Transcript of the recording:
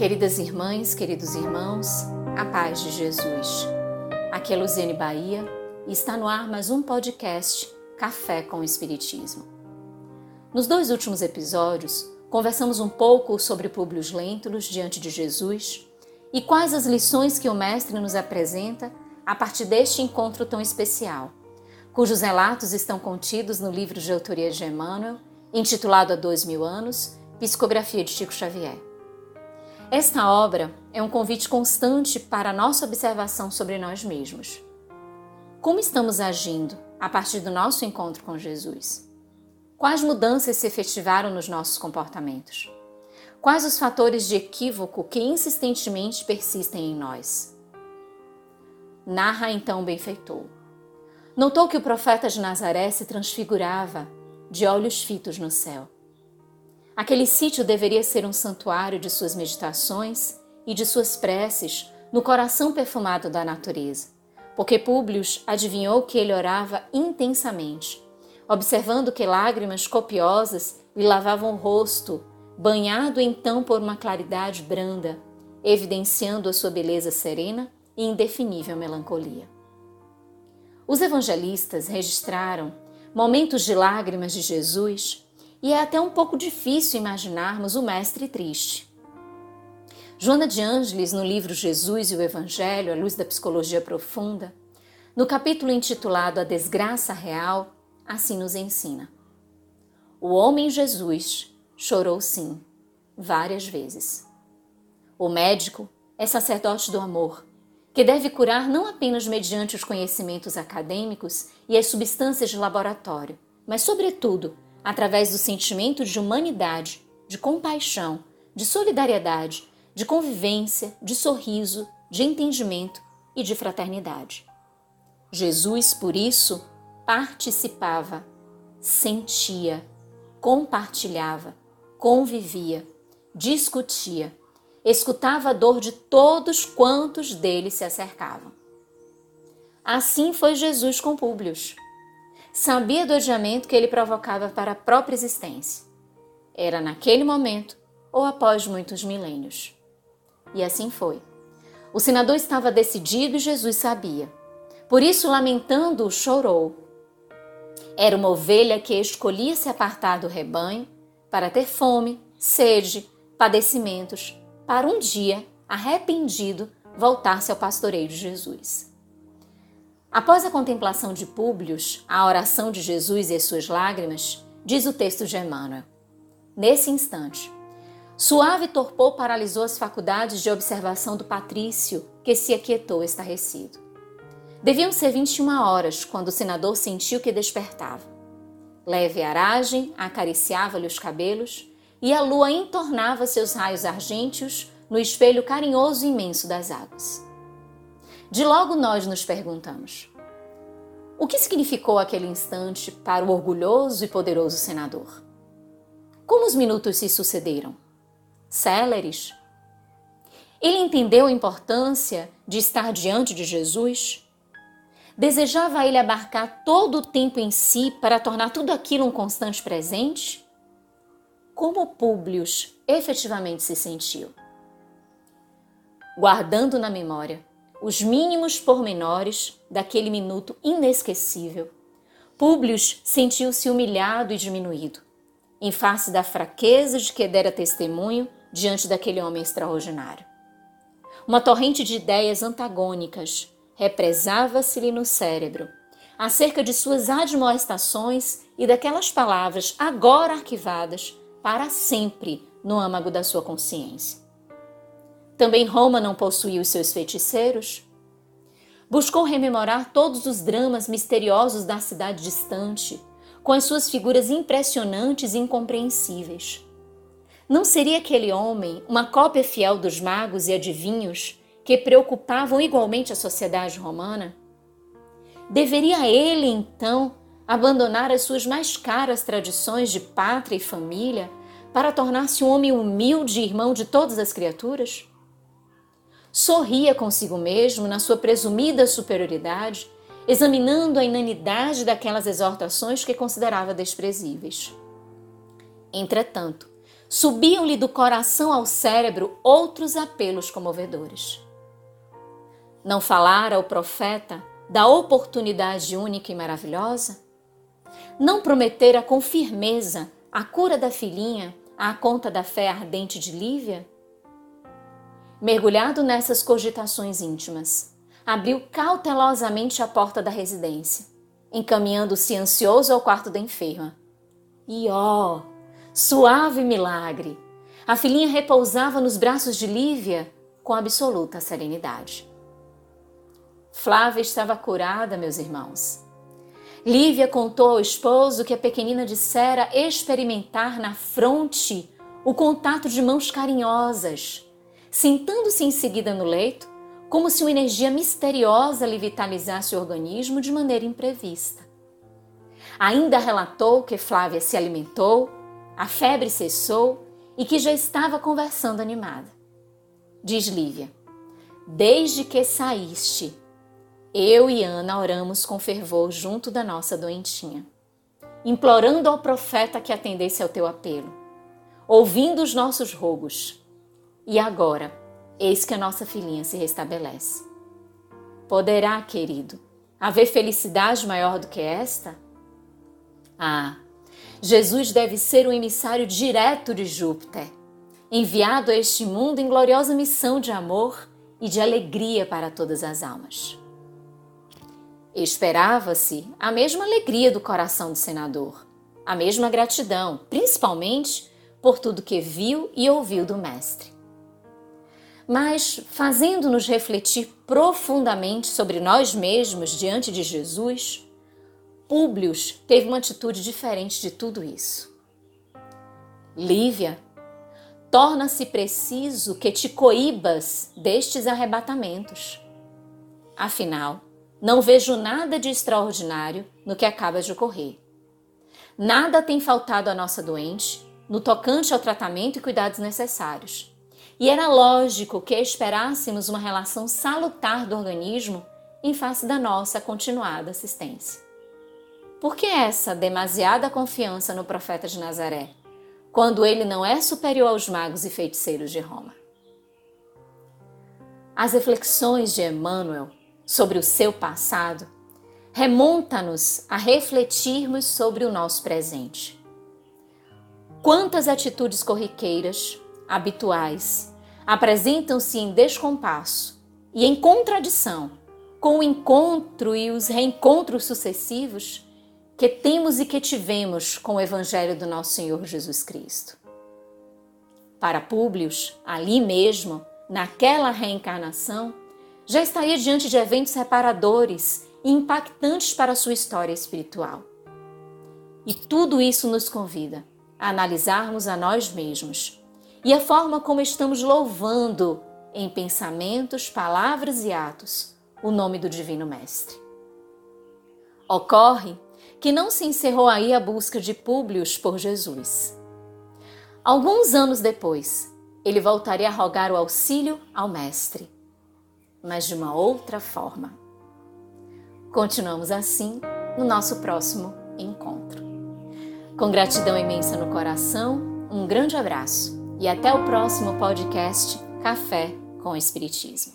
Queridas irmãs, queridos irmãos, a paz de Jesus. Aqui é Luziane Bahia e está no ar mais um podcast Café com o Espiritismo. Nos dois últimos episódios, conversamos um pouco sobre Públio Lentulus diante de Jesus e quais as lições que o Mestre nos apresenta a partir deste encontro tão especial, cujos relatos estão contidos no livro de autoria de Emmanuel, intitulado Há Dois Mil Anos, Psicografia de Chico Xavier. Esta obra é um convite constante para a nossa observação sobre nós mesmos. Como estamos agindo a partir do nosso encontro com Jesus? Quais mudanças se efetivaram nos nossos comportamentos? Quais os fatores de equívoco que insistentemente persistem em nós? Narra então o benfeitor. Notou que o profeta de Nazaré se transfigurava, de olhos fitos no céu. Aquele sítio deveria ser um santuário de suas meditações e de suas preces no coração perfumado da natureza, porque Públio adivinhou que ele orava intensamente, observando que lágrimas copiosas lhe lavavam o rosto, banhado então por uma claridade branda, evidenciando a sua beleza serena e indefinível melancolia. Os evangelistas registraram momentos de lágrimas de Jesus e é até um pouco difícil imaginarmos o mestre triste. Joana de Ângeles, no livro Jesus e o Evangelho, à luz da psicologia profunda, no capítulo intitulado A Desgraça Real, assim nos ensina. O homem Jesus chorou sim, várias vezes. O médico é sacerdote do amor, que deve curar não apenas mediante os conhecimentos acadêmicos e as substâncias de laboratório, mas, sobretudo, através do sentimento de humanidade, de compaixão, de solidariedade, de convivência, de sorriso, de entendimento e de fraternidade. Jesus, por isso, participava, sentia, compartilhava, convivia, discutia, escutava a dor de todos quantos dele se acercavam. Assim foi Jesus com Públio sabia do odiamento que ele provocava para a própria existência. Era naquele momento ou após muitos milênios. E assim foi. O senador estava decidido e Jesus sabia. Por isso, lamentando, chorou. Era uma ovelha que escolhia se apartar do rebanho para ter fome, sede, padecimentos, para um dia, arrependido, voltar-se ao pastoreio de Jesus. Após a contemplação de Públio, a oração de Jesus e as suas lágrimas, diz o texto de Emmanuel. Nesse instante, suave torpor paralisou as faculdades de observação do patrício, que se aquietou estarrecido. Deviam ser 21 horas quando o senador sentiu que despertava. Leve aragem acariciava-lhe os cabelos e a lua entornava seus raios argênteos no espelho carinhoso e imenso das águas. De logo nós nos perguntamos: o que significou aquele instante para o orgulhoso e poderoso senador? Como os minutos se sucederam? Céleres? Ele entendeu a importância de estar diante de Jesus? Desejava ele abarcar todo o tempo em si para tornar tudo aquilo um constante presente? Como Públio efetivamente se sentiu? Guardando na memória os mínimos pormenores daquele minuto inesquecível. Públio sentiu-se humilhado e diminuído, em face da fraqueza de que dera testemunho diante daquele homem extraordinário. Uma torrente de ideias antagônicas represava-se-lhe no cérebro acerca de suas admoestações e daquelas palavras agora arquivadas para sempre no âmago da sua consciência. Também Roma não possuía os seus feiticeiros? Buscou rememorar todos os dramas misteriosos da cidade distante, com as suas figuras impressionantes e incompreensíveis. Não seria aquele homem uma cópia fiel dos magos e adivinhos que preocupavam igualmente a sociedade romana? Deveria ele, então, abandonar as suas mais caras tradições de pátria e família para tornar-se um homem humilde e irmão de todas as criaturas? Sorria consigo mesmo na sua presumida superioridade, examinando a inanidade daquelas exortações que considerava desprezíveis. Entretanto, subiam-lhe do coração ao cérebro outros apelos comovedores. Não falara o profeta da oportunidade única e maravilhosa? Não prometera com firmeza a cura da filhinha à conta da fé ardente de Lívia? Mergulhado nessas cogitações íntimas, abriu cautelosamente a porta da residência, encaminhando-se ansioso ao quarto da enferma. E ó, oh, suave milagre! A filhinha repousava nos braços de Lívia com absoluta serenidade. Flávia estava curada, meus irmãos. Lívia contou ao esposo que a pequenina dissera experimentar na fronte o contato de mãos carinhosas, sentando-se em seguida no leito, como se uma energia misteriosa lhe vitalizasse o organismo de maneira imprevista. Ainda relatou que Flávia se alimentou, a febre cessou e que já estava conversando animada. Diz Lívia: Desde que saíste, eu e Ana oramos com fervor junto da nossa doentinha, implorando ao profeta que atendesse ao teu apelo, ouvindo os nossos rogos. E agora, eis que a nossa filhinha se restabelece. Poderá, querido, haver felicidade maior do que esta? Ah, Jesus deve ser o emissário direto de Júpiter, enviado a este mundo em gloriosa missão de amor e de alegria para todas as almas. Esperava-se a mesma alegria do coração do senador, a mesma gratidão, principalmente por tudo que viu e ouviu do Mestre. Mas, fazendo-nos refletir profundamente sobre nós mesmos diante de Jesus, Públio teve uma atitude diferente de tudo isso. Lívia, torna-se preciso que te coíbas destes arrebatamentos. Afinal, não vejo nada de extraordinário no que acaba de ocorrer. Nada tem faltado à nossa doente no tocante ao tratamento e cuidados necessários. E era lógico que esperássemos uma relação salutar do organismo em face da nossa continuada assistência. Por que essa demasiada confiança no profeta de Nazaré, quando ele não é superior aos magos e feiticeiros de Roma? As reflexões de Emmanuel sobre o seu passado, remonta-nos a refletirmos sobre o nosso presente. Quantas atitudes corriqueiras, habituais, apresentam-se em descompasso e em contradição com o encontro e os reencontros sucessivos que temos e que tivemos com o Evangelho do nosso Senhor Jesus Cristo. Para Públio, ali mesmo, naquela reencarnação, já estaria diante de eventos reparadores e impactantes para sua história espiritual. E tudo isso nos convida a analisarmos a nós mesmos e a forma como estamos louvando em pensamentos, palavras e atos o nome do Divino Mestre. Ocorre que não se encerrou aí a busca de Públio por Jesus. Alguns anos depois, ele voltaria a rogar o auxílio ao Mestre mas de uma outra forma. Continuamos assim no nosso próximo encontro. Com gratidão imensa no coração, um grande abraço e até o próximo podcast Café com Espiritismo.